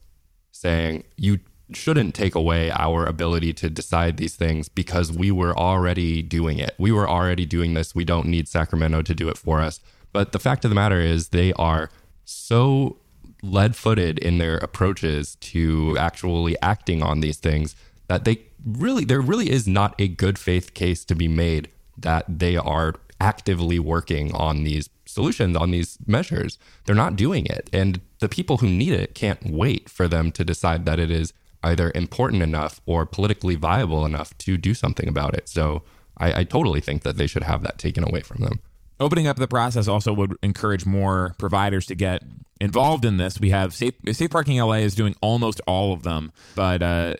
saying you shouldn't take away our ability to decide these things because we were already doing it. We were already doing this. We don't need Sacramento to do it for us. But the fact of the matter is, they are so lead footed in their approaches to actually acting on these things that they really, there really is not a good faith case to be made that they are actively working on these solutions, on these measures. They're not doing it. And the people who need it can't wait for them to decide that it is either important enough or politically viable enough to do something about it. So I, I totally think that they should have that taken away from them. Opening up the process also would encourage more providers to get involved in this. We have Safe, Safe Parking LA is doing almost all of them, but uh,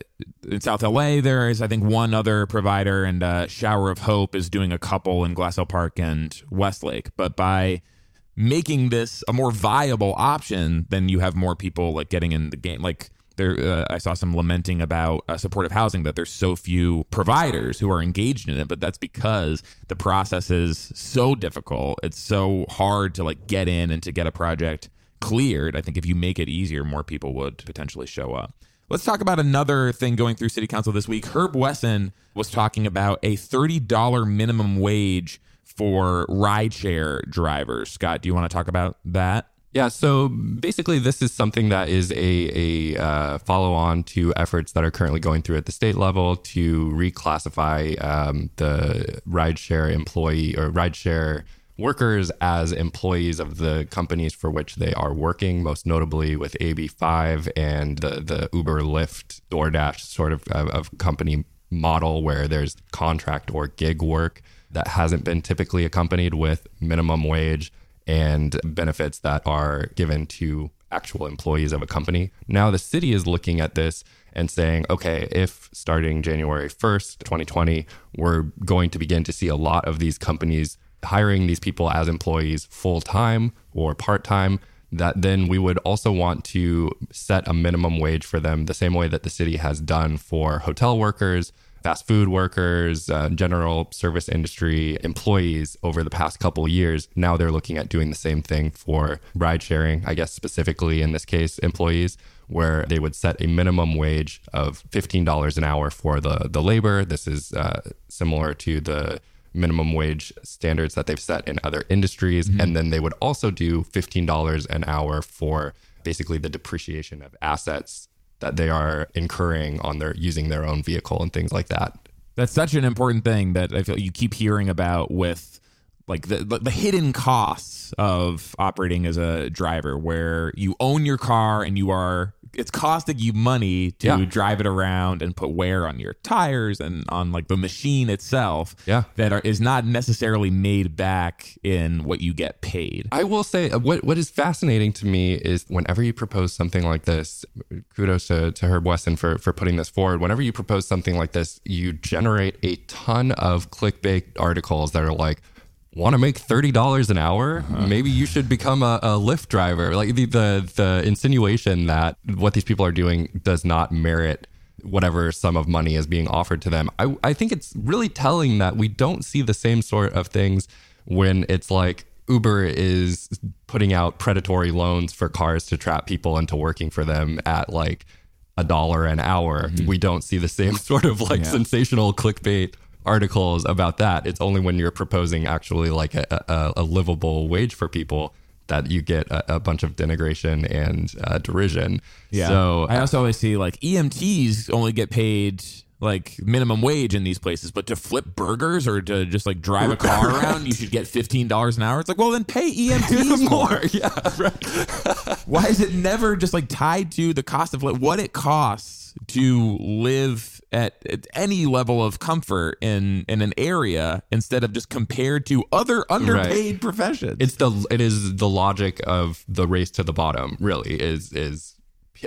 in South LA there is I think one other provider, and uh, Shower of Hope is doing a couple in Glassell Park and Westlake. But by making this a more viable option, then you have more people like getting in the game. Like there, uh, I saw some lamenting about uh, supportive housing that there's so few providers who are engaged in it, but that's because the process is so difficult. It's so hard to like get in and to get a project cleared. I think if you make it easier, more people would potentially show up. Let's talk about another thing going through city council this week. Herb Wesson was talking about a $30 minimum wage for rideshare drivers. Scott, do you want to talk about that? Yeah, so basically, this is something that is a, a uh, follow on to efforts that are currently going through at the state level to reclassify um, the rideshare employee or rideshare workers as employees of the companies for which they are working, most notably with AB5 and the, the Uber, Lyft, DoorDash sort of, of, of company model where there's contract or gig work that hasn't been typically accompanied with minimum wage and benefits that are given to actual employees of a company. Now the city is looking at this and saying, okay, if starting January 1st, 2020, we're going to begin to see a lot of these companies hiring these people as employees full time or part time, that then we would also want to set a minimum wage for them the same way that the city has done for hotel workers, fast food workers, uh, general service industry employees over the past couple years. Now they're looking at doing the same thing for ride sharing, I guess specifically in this case, employees, where they would set a minimum wage of $15 an hour for the, the labor. This is uh, similar to the minimum wage standards that they've set in other industries. Mm-hmm. And then they would also do $15 an hour for basically the depreciation of assets that they are incurring on their using their own vehicle and things like that. That's such an important thing that I feel you keep hearing about with like the, the hidden costs of operating as a driver where you own your car and you are it's costing you money to yeah. drive it around and put wear on your tires and on like the machine itself. Yeah, that are, is not necessarily made back in what you get paid. I will say uh, what what is fascinating to me is whenever you propose something like this. Kudos to, to Herb Wesson for for putting this forward. Whenever you propose something like this, you generate a ton of clickbait articles that are like want to make thirty dollars an hour, uh-huh. maybe you should become a, a Lyft driver. Like the, the the insinuation that what these people are doing does not merit whatever sum of money is being offered to them. I I think it's really telling that we don't see the same sort of things when it's like Uber is putting out predatory loans for cars to trap people into working for them at like a dollar an hour. Mm-hmm. We don't see the same [laughs] sort of like yeah. sensational clickbait articles about that. It's only when you're proposing actually like a, a, a livable wage for people that you get a, a bunch of denigration and uh, derision. Yeah. So I also always see like EMTs only get paid like minimum wage in these places, but to flip burgers or to just like drive a car [laughs] around, you should get fifteen dollars an hour. It's like, well, then pay EMTs more. [laughs] yeah. Why is it never just like tied to the cost of what it costs to live at, at, any level of comfort in in an area instead of just compared to other underpaid right. professions. It's the it is the logic of the race to the bottom. Really is is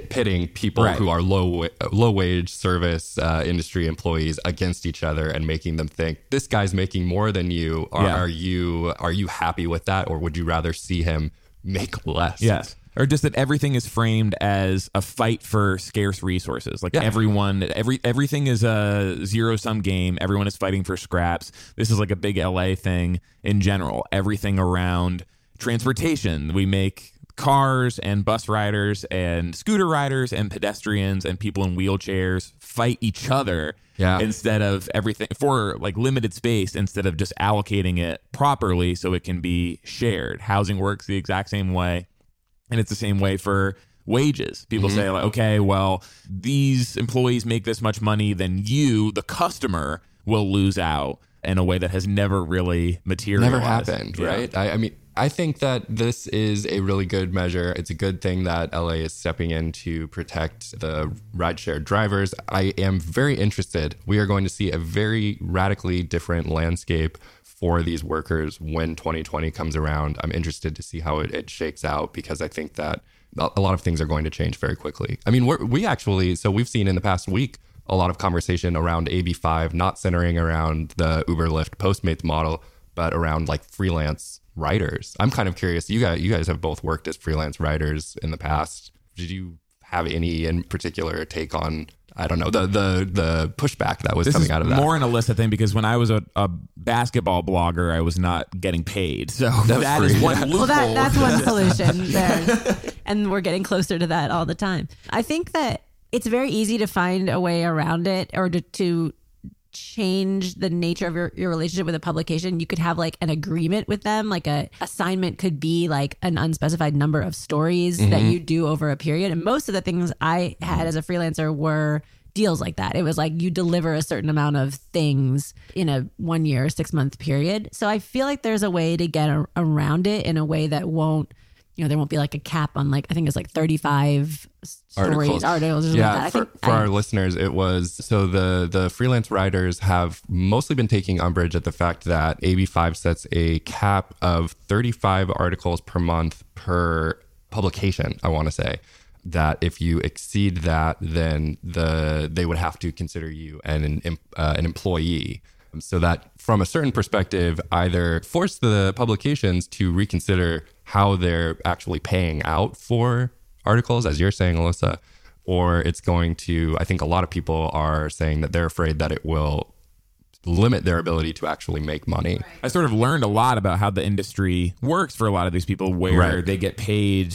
pitting people right. who are low low wage service uh, industry employees against each other and making them think this guy's making more than you. Are, yeah. are you are you happy with that, or would you rather see him make less? Yes or just that everything is framed as a fight for scarce resources. Like yeah. everyone, every everything is a zero sum game. Everyone is fighting for scraps. This is like a big LA thing in general. Everything around transportation, we make cars and bus riders and scooter riders and pedestrians and people in wheelchairs fight each other yeah. instead of everything for like limited space instead of just allocating it properly so it can be shared. Housing works the exact same way. And it's the same way for wages. People mm-hmm. say, like, okay, well, these employees make this much money, then you, the customer, will lose out in a way that has never really materialized. Never happened, yeah. right? I, I mean, I think that this is a really good measure. It's a good thing that LA is stepping in to protect the rideshare drivers. I am very interested. We are going to see a very radically different landscape for these workers when 2020 comes around. I'm interested to see how it, it shakes out because I think that a lot of things are going to change very quickly. I mean, we actually, so we've seen in the past week a lot of conversation around AB5, not centering around the Uber Lyft Postmates model, but around like freelance writers. I'm kind of curious. You guys, you guys have both worked as freelance writers in the past. Did you have any in particular take on I don't know the the the pushback that was This coming is out of that. more an Alissa thing because when I was a, a basketball blogger, I was not getting paid. So that is one loophole. Well, that, that's one [laughs] solution [laughs] there. and we're getting closer to that all the time. I think that it's very easy to find a way around it or to, to change the nature of your, your relationship with a publication. You could have like an agreement with them, like a assignment could be like an unspecified number of stories that mm-hmm. you do over a period. And most of the things I had as a freelancer were deals like that. It was like you deliver a certain amount of things in a one year, six month period. So I feel like there's a way to get a- around it in a way that won't, you know, there won't be like a cap on like, I think it's like 35 stories, articles. yeah, like for, think for I- our listeners, it was so the the freelance writers have mostly been taking umbrage at the fact that AB5 sets a cap of 35 articles per month per publication. I want to say that if you exceed that, then the they would have to consider you an an, uh, an employee. So that, from a certain perspective, either force the publications to reconsider how they're actually paying out for articles, as you're saying, Alissa, or it's going to, I think a lot of people are saying that they're afraid that it will limit their ability to actually make money. I sort of learned a lot about how the industry works for a lot of these people where Right. they get paid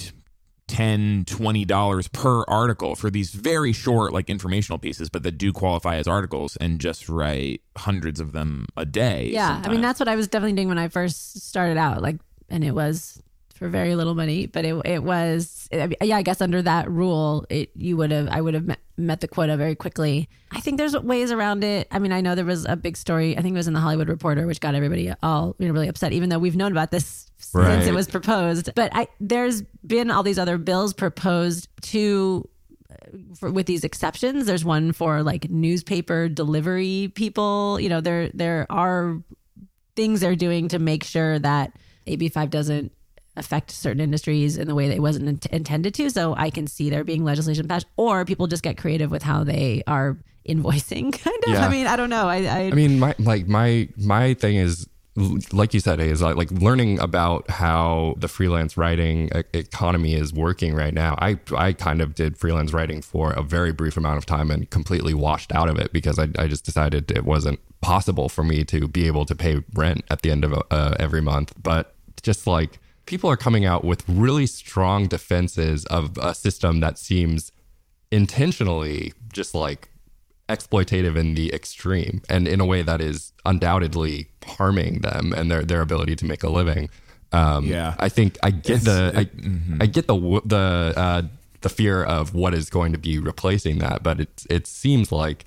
10 20 dollars per article for these very short like informational pieces but that do qualify as articles and just write hundreds of them a day Yeah, I mean that's what I was definitely doing when I first started out. Like, and it was for very little money, but it it was I mean, yeah. I guess under that rule, it you would have I would have met, met the quota very quickly. I think there's ways around it. I mean, I know there was a big story. I think it was in the Hollywood Reporter, which got everybody all you know really upset, even though we've known about this since it was proposed. But I there's been all these other bills proposed to uh, for, with these exceptions. There's one for like newspaper delivery people. You know, there there are things they're doing to make sure that AB5 doesn't affect certain industries in the way that it wasn't int- intended to. So I can see there being legislation passed, or people just get creative with how they are invoicing. [laughs] Kind of. Yeah. I mean, I don't know. I, I, I mean, my like my my thing is like you said is like, like learning about how the freelance writing economy is working right now. I I kind of did freelance writing for a very brief amount of time and completely washed out of it because I I just decided it wasn't possible for me to be able to pay rent at the end of uh, every month. But just like people are coming out with really strong defenses of a system that seems intentionally just like exploitative in the extreme and in a way that is undoubtedly harming them and their their ability to make a living. Um, Yeah. I think I get It's- the I, mm-hmm. I get the the uh, the fear of what is going to be replacing that, but it it seems like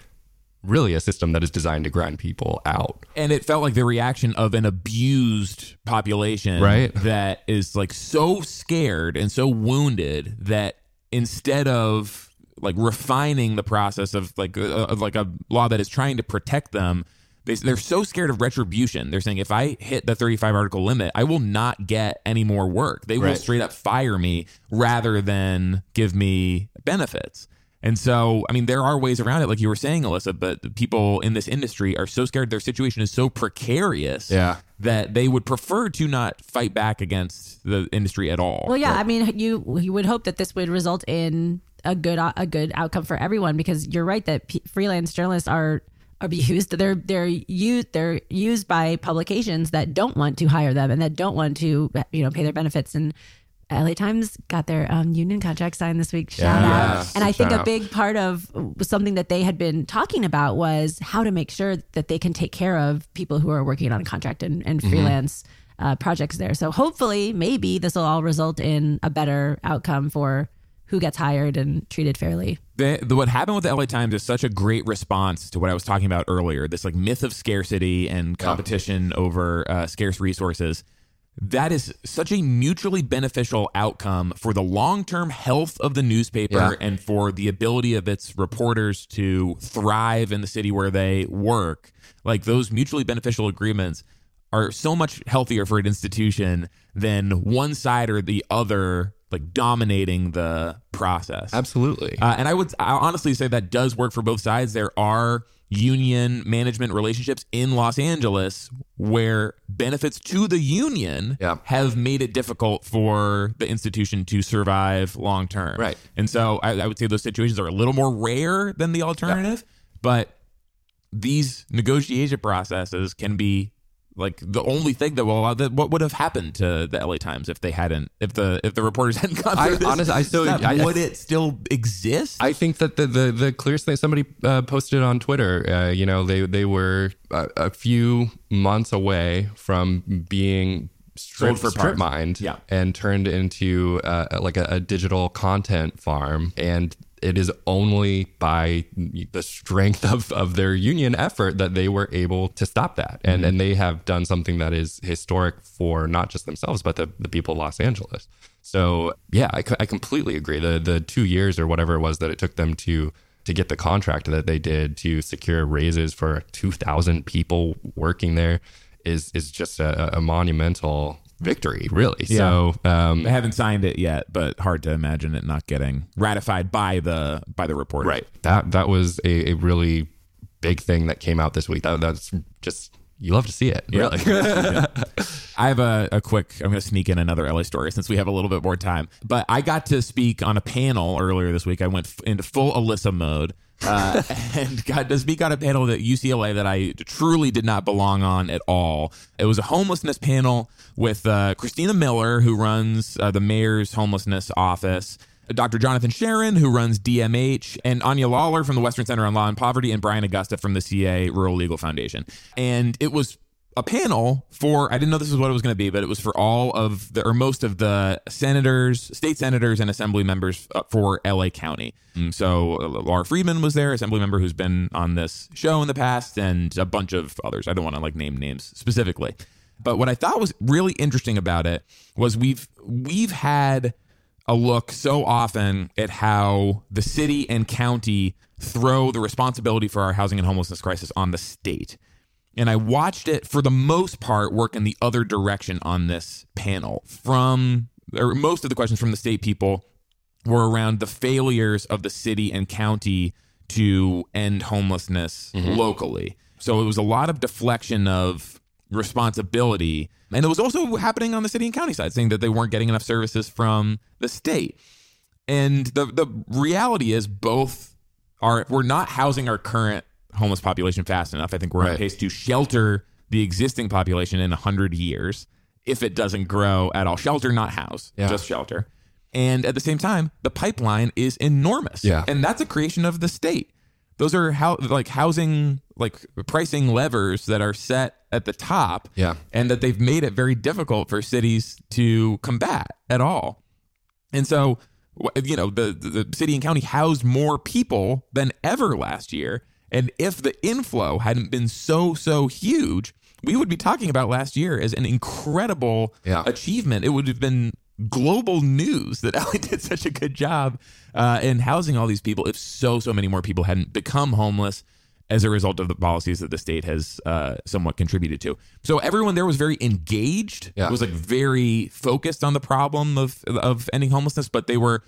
really a system that is designed to grind people out. and it felt like the reaction of an abused population Right. that is like so scared and so wounded that instead of like refining the process of like a, of like a law that is trying to protect them they, they're so scared of retribution they're saying if i hit the 35 article limit i will not get any more work they will straight up fire me rather than give me benefits and so, I mean, there are ways around it, like you were saying, Alissa, but the people in this industry are so scared. Their situation is so precarious Yeah. that they would prefer to not fight back against the industry at all. Well, yeah. I mean, you you would hope that this would result in a good uh, a good outcome for everyone because you're right that p- freelance journalists are abused. [laughs] They're they're used they're used by publications that don't want to hire them and that don't want to you know pay their benefits and. LA Times got their um, union contract signed this week. Shout Yeah. out! Yes. And I think Shout a out. big part of something that they had been talking about was how to make sure that they can take care of people who are working on contract and, and freelance uh, projects there. So hopefully, maybe this will all result in a better outcome for who gets hired and treated fairly. the, the, what happened with the LA Times is such a great response to what I was talking about earlier. This like myth of scarcity and competition over uh, scarce resources. That is such a mutually beneficial outcome for the long term health of the newspaper Yeah. and for the ability of its reporters to thrive in the city where they work. Like those mutually beneficial agreements are so much healthier for an institution than one side or the other like dominating the process. Absolutely. Uh, and I would I honestly say that does work for both sides. There are union management relationships in Los Angeles where benefits to the union Yeah. have made it difficult for the institution to survive long term. Right. And so I, I would say those situations are a little more rare than the alternative, but these negotiation processes can be like the only thing that will allow that what would have happened to the LA Times if they hadn't if the if the reporters [laughs] hadn't gone I- through this honestly, I still-? I- I- would it still exist? I think that the the, the clearest thing somebody uh, posted on Twitter, uh, you know, they they were a, a few months away from being Sold for strip mined Yeah. and turned into uh, like a, a digital content farm and it is only by the strength of, of their union effort that they were able to stop that. And and they have done something that is historic for not just themselves, but the, the people of Los Angeles. So yeah, I, I completely agree. The the two years or whatever it was that it took them to to get the contract that they did to secure raises for 2,000 people working there is is just a, a monumental victory, really. So um, They haven't signed it yet, but hard to imagine it not getting ratified by the by the reporter. Right. That that was a, a really big thing that came out this week. That, that's just you love to see it. Really. [laughs] [laughs] I have a, a quick, I'm going to sneak in another LA story since we have a little bit more time. But I got to speak on a panel earlier this week. I went f- into full Alissa mode uh, [laughs] and got to speak on a panel at UCLA that I truly did not belong on at all. It was a homelessness panel with uh, Christina Miller, who runs uh, the mayor's homelessness office. Dr. Jonathan Sherin, who runs DMH, and Anya Lawler from the Western Center on Law and Poverty, and Brian Augusta from the CA Rural Legal Foundation. And it was a panel for, I didn't know this is what it was going to be, but it was for all of the, or most of the senators, state senators, and assembly members uh, for LA County. And so uh, Laura Friedman was there, assembly member who's been on this show in the past, and a bunch of others. I don't want to like name names specifically. But what I thought was really interesting about it was we've we've had a look so often at how the city and county throw the responsibility for our housing and homelessness crisis on the state. And I watched it for the most part work in the other direction on this panel. From or most of the questions from the state people were around the failures of the city and county to end homelessness mm-hmm. locally. So it was a lot of deflection of responsibility. And it was also happening on the city and county side, saying that they weren't getting enough services from the state. And the the reality is both are we're not housing our current homeless population fast enough. I think we're on pace to shelter the existing population in 100 years if it doesn't grow at all. Shelter, not house, Yeah. just shelter. And at the same time, the pipeline is enormous. Yeah. And that's a creation of the state. Those are how like housing like pricing levers that are set at the top Yeah. and that they've made it very difficult for cities to combat at all. And so, you know, the, the city and county housed more people than ever last year. And if the inflow hadn't been so, so huge, we would be talking about last year as an incredible Yeah. achievement. It would have been global news that [laughs] LA did such a good job uh, in housing all these people if so, so many more people hadn't become homeless as a result of the policies that the state has uh, somewhat contributed to. So everyone there was very engaged. Yeah. Was like very focused on the problem of of ending homelessness, but they were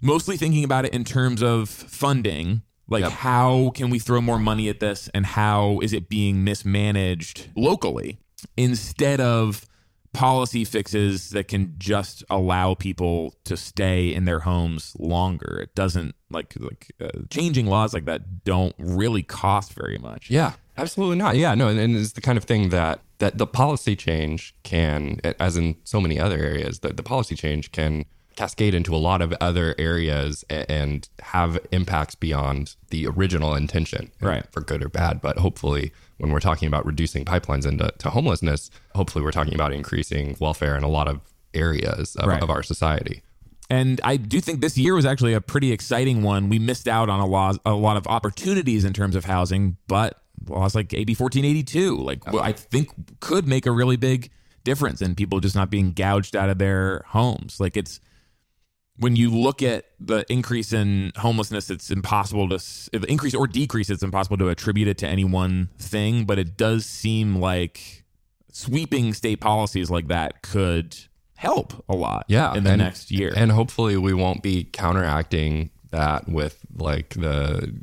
mostly thinking about it in terms of funding. Like Yep. how can we throw more money at this and how is it being mismanaged locally instead of policy fixes that can just allow people to stay in their homes longer. It doesn't like like uh, changing laws like that don't really cost very much. Yeah, absolutely not. Yeah, no, and, and it's the kind of thing that that the policy change can, as in so many other areas, that the policy change can cascade into a lot of other areas and have impacts beyond the original intention, Right. For good or bad, but hopefully, when we're talking about reducing pipelines into to homelessness, hopefully we're talking about increasing welfare in a lot of areas of, Right. of our society. And I do think this year was actually a pretty exciting one. We missed out on a lot, a lot of opportunities in terms of housing, but laws like AB 1482, like oh, well, I think could make a really big difference in people just not being gouged out of their homes. Like it's when you look at the increase in homelessness, it's impossible to increase or decrease. It's impossible to attribute it to any one thing, but it does seem like sweeping state policies like that could help a lot. yeah in the and- next year. and hopefully we won't be counteracting that with like the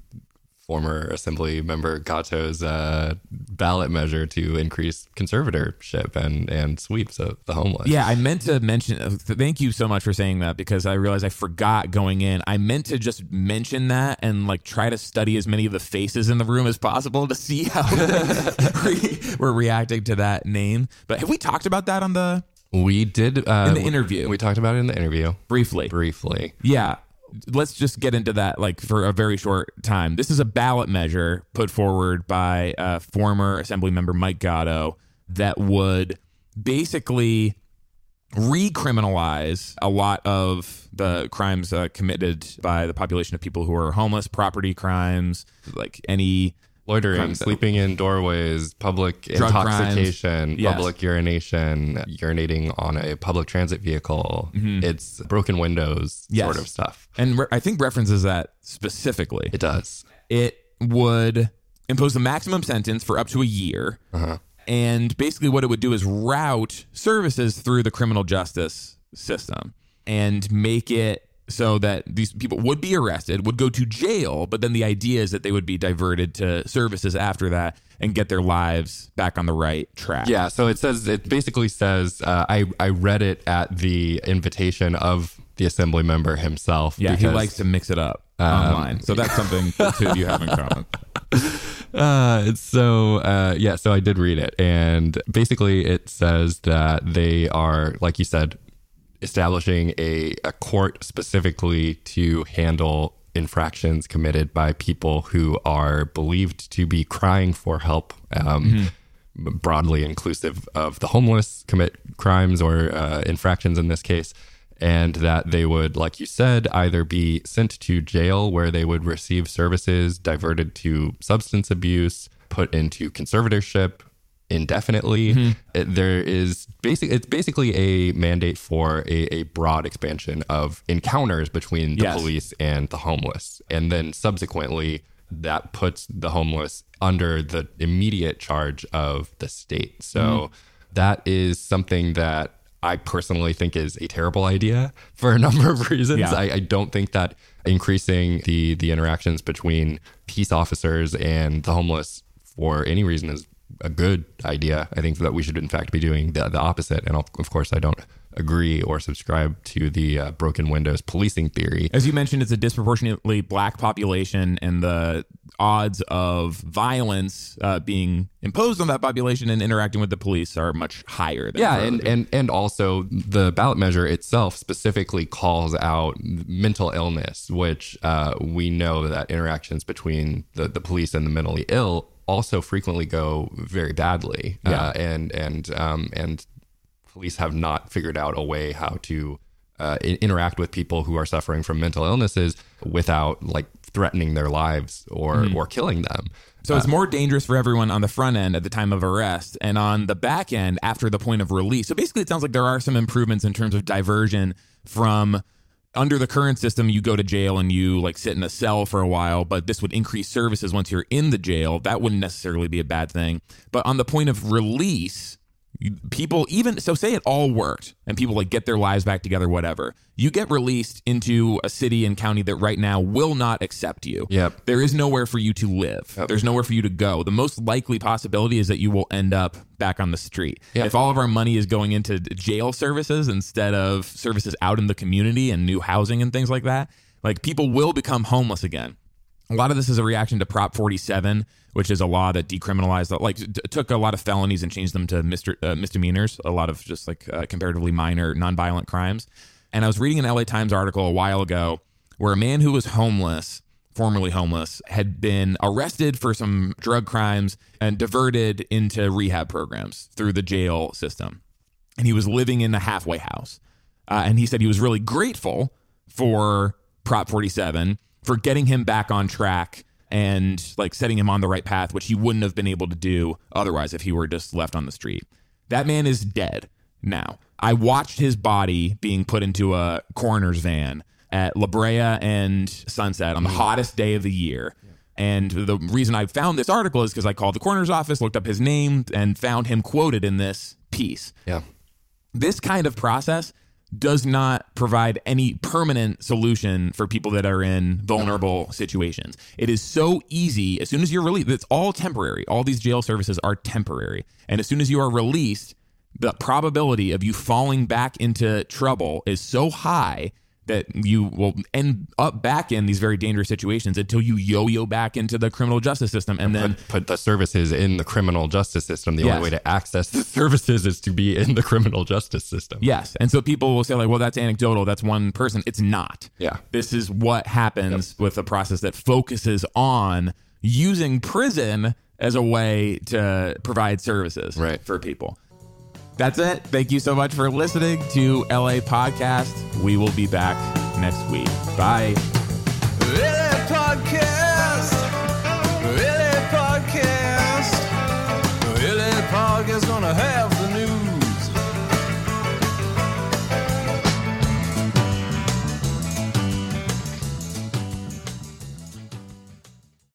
former Assembly member Gatto's uh, ballot measure to increase conservatorship and and sweeps of the homeless. Yeah, I meant to mention. Thank you so much for saying that because I realized I forgot going in. I meant to just mention that and like try to study as many of the faces in the room as possible to see how [laughs] we- we're reacting to that name. But have we talked about that on the we did uh, In the we- interview. We talked about it in the interview briefly? briefly. Yeah. Let's just get into that like for a very short time. This is a ballot measure put forward by uh, former Assembly member Mike Gatto that would basically recriminalize a lot of the crimes uh, committed by the population of people who are homeless, property crimes, like any Loitering, sleeping in doorways, public Drug crimes. intoxication, Yes. public urination, urinating on a public transit vehicle. It's broken windows Mm-hmm. Yes. sort of stuff. and re- I think references that specifically. It does. it would impose the maximum sentence for up to a year. And basically, what it would do is route services through the criminal justice system and make it so that these people would be arrested, would go to jail, but then the idea is that they would be diverted to services after that and get their lives back on the right track. Yeah, so it says it basically says uh, I I read it at the invitation of the assembly member himself. Yeah, he likes to mix it up online. So that's something the two of you have in common. [laughs] Uh, so uh, yeah, so I did read it, and basically it says that they are, like you said, establishing a, a court specifically to handle infractions committed by people who are believed to be crying for help. Um, Broadly inclusive of the homeless commit crimes or uh, infractions in this case, and that they would, like you said, either be sent to jail where they would receive services diverted to substance abuse, put into conservatorship indefinitely. Mm-hmm. It- there is basic. It's basically a mandate for a, a broad expansion of encounters between the Yes. police and the homeless, and then subsequently that puts the homeless under the immediate charge of the state. So mm-hmm. that is something that I personally think is a terrible idea [laughs] for a number of reasons. Yeah. I, I don't think that increasing the the interactions between peace officers and the homeless for any reason is a good idea. I think that we should in fact be doing the, the opposite. And of course, I don't agree or subscribe to the uh, broken windows policing theory. As you mentioned, it's a disproportionately black population, and the odds of violence uh, being imposed on that population and interacting with the police are much higher. Than Yeah, and, and and also the ballot measure itself specifically calls out mental illness, which uh, we know that interactions between the, the police and the mentally ill also frequently go very badly. Yeah. Uh, and and um, and police have not figured out a way how to uh, interact with people who are suffering from mental illnesses without like threatening their lives or or killing them. So it's more dangerous for everyone on the front end at the time of arrest and on the back end after the point of release. So basically, it sounds like there are some improvements in terms of diversion from under the current system. You go to jail and you like sit in a cell for a while, but this would increase services once you're in the jail. That wouldn't necessarily be a bad thing. But on the point of release, people even so say it all worked and people like get their lives back together whatever you get released into a city and county that right now will not accept you Yep. there is nowhere for you to live. There's nowhere for you to go. The most likely possibility is that you will end up back on the street. Yeah. If all of our money is going into jail services instead of services out in the community and new housing and things like that, like people will become homeless again. A lot of this is a reaction to Prop 47, which is a law that decriminalized, like, t- took a lot of felonies and changed them to uh, misdemeanors, a lot of just like uh, comparatively minor nonviolent crimes. And I was reading an LA Times article a while ago where a man who was homeless, formerly homeless, had been arrested for some drug crimes and diverted into rehab programs through the jail system. And he was living in a halfway house. Uh, and he said he was really grateful for Prop 47 for getting him back on track and like setting him on the right path, which he wouldn't have been able to do otherwise if he were just left on the street. That man is dead now. I watched his body being put into a coroner's van at La Brea and Sunset on the mm-hmm. hottest day of the year. And the reason I found this article is because I called the coroner's office, looked up his name, and found him quoted in this piece Yeah. this kind of process does not provide any permanent solution for people that are in vulnerable situations. It is so easy as soon as you're released, it's all temporary. All these jail services are temporary. And as soon as you are released, the probability of you falling back into trouble is so high that you will end up back in these very dangerous situations until you yo-yo back into the criminal justice system and then put, put the services in the criminal justice system. The Yes. only way to access the [laughs] services is to be in the criminal justice system. yes and so people will say like well that's anecdotal that's one person it's not Yeah. this is what happens with a process that focuses on using prison as a way to provide services Right. for people that's it. Thank you so much for listening to LA Podcast. We will be back next week. Bye.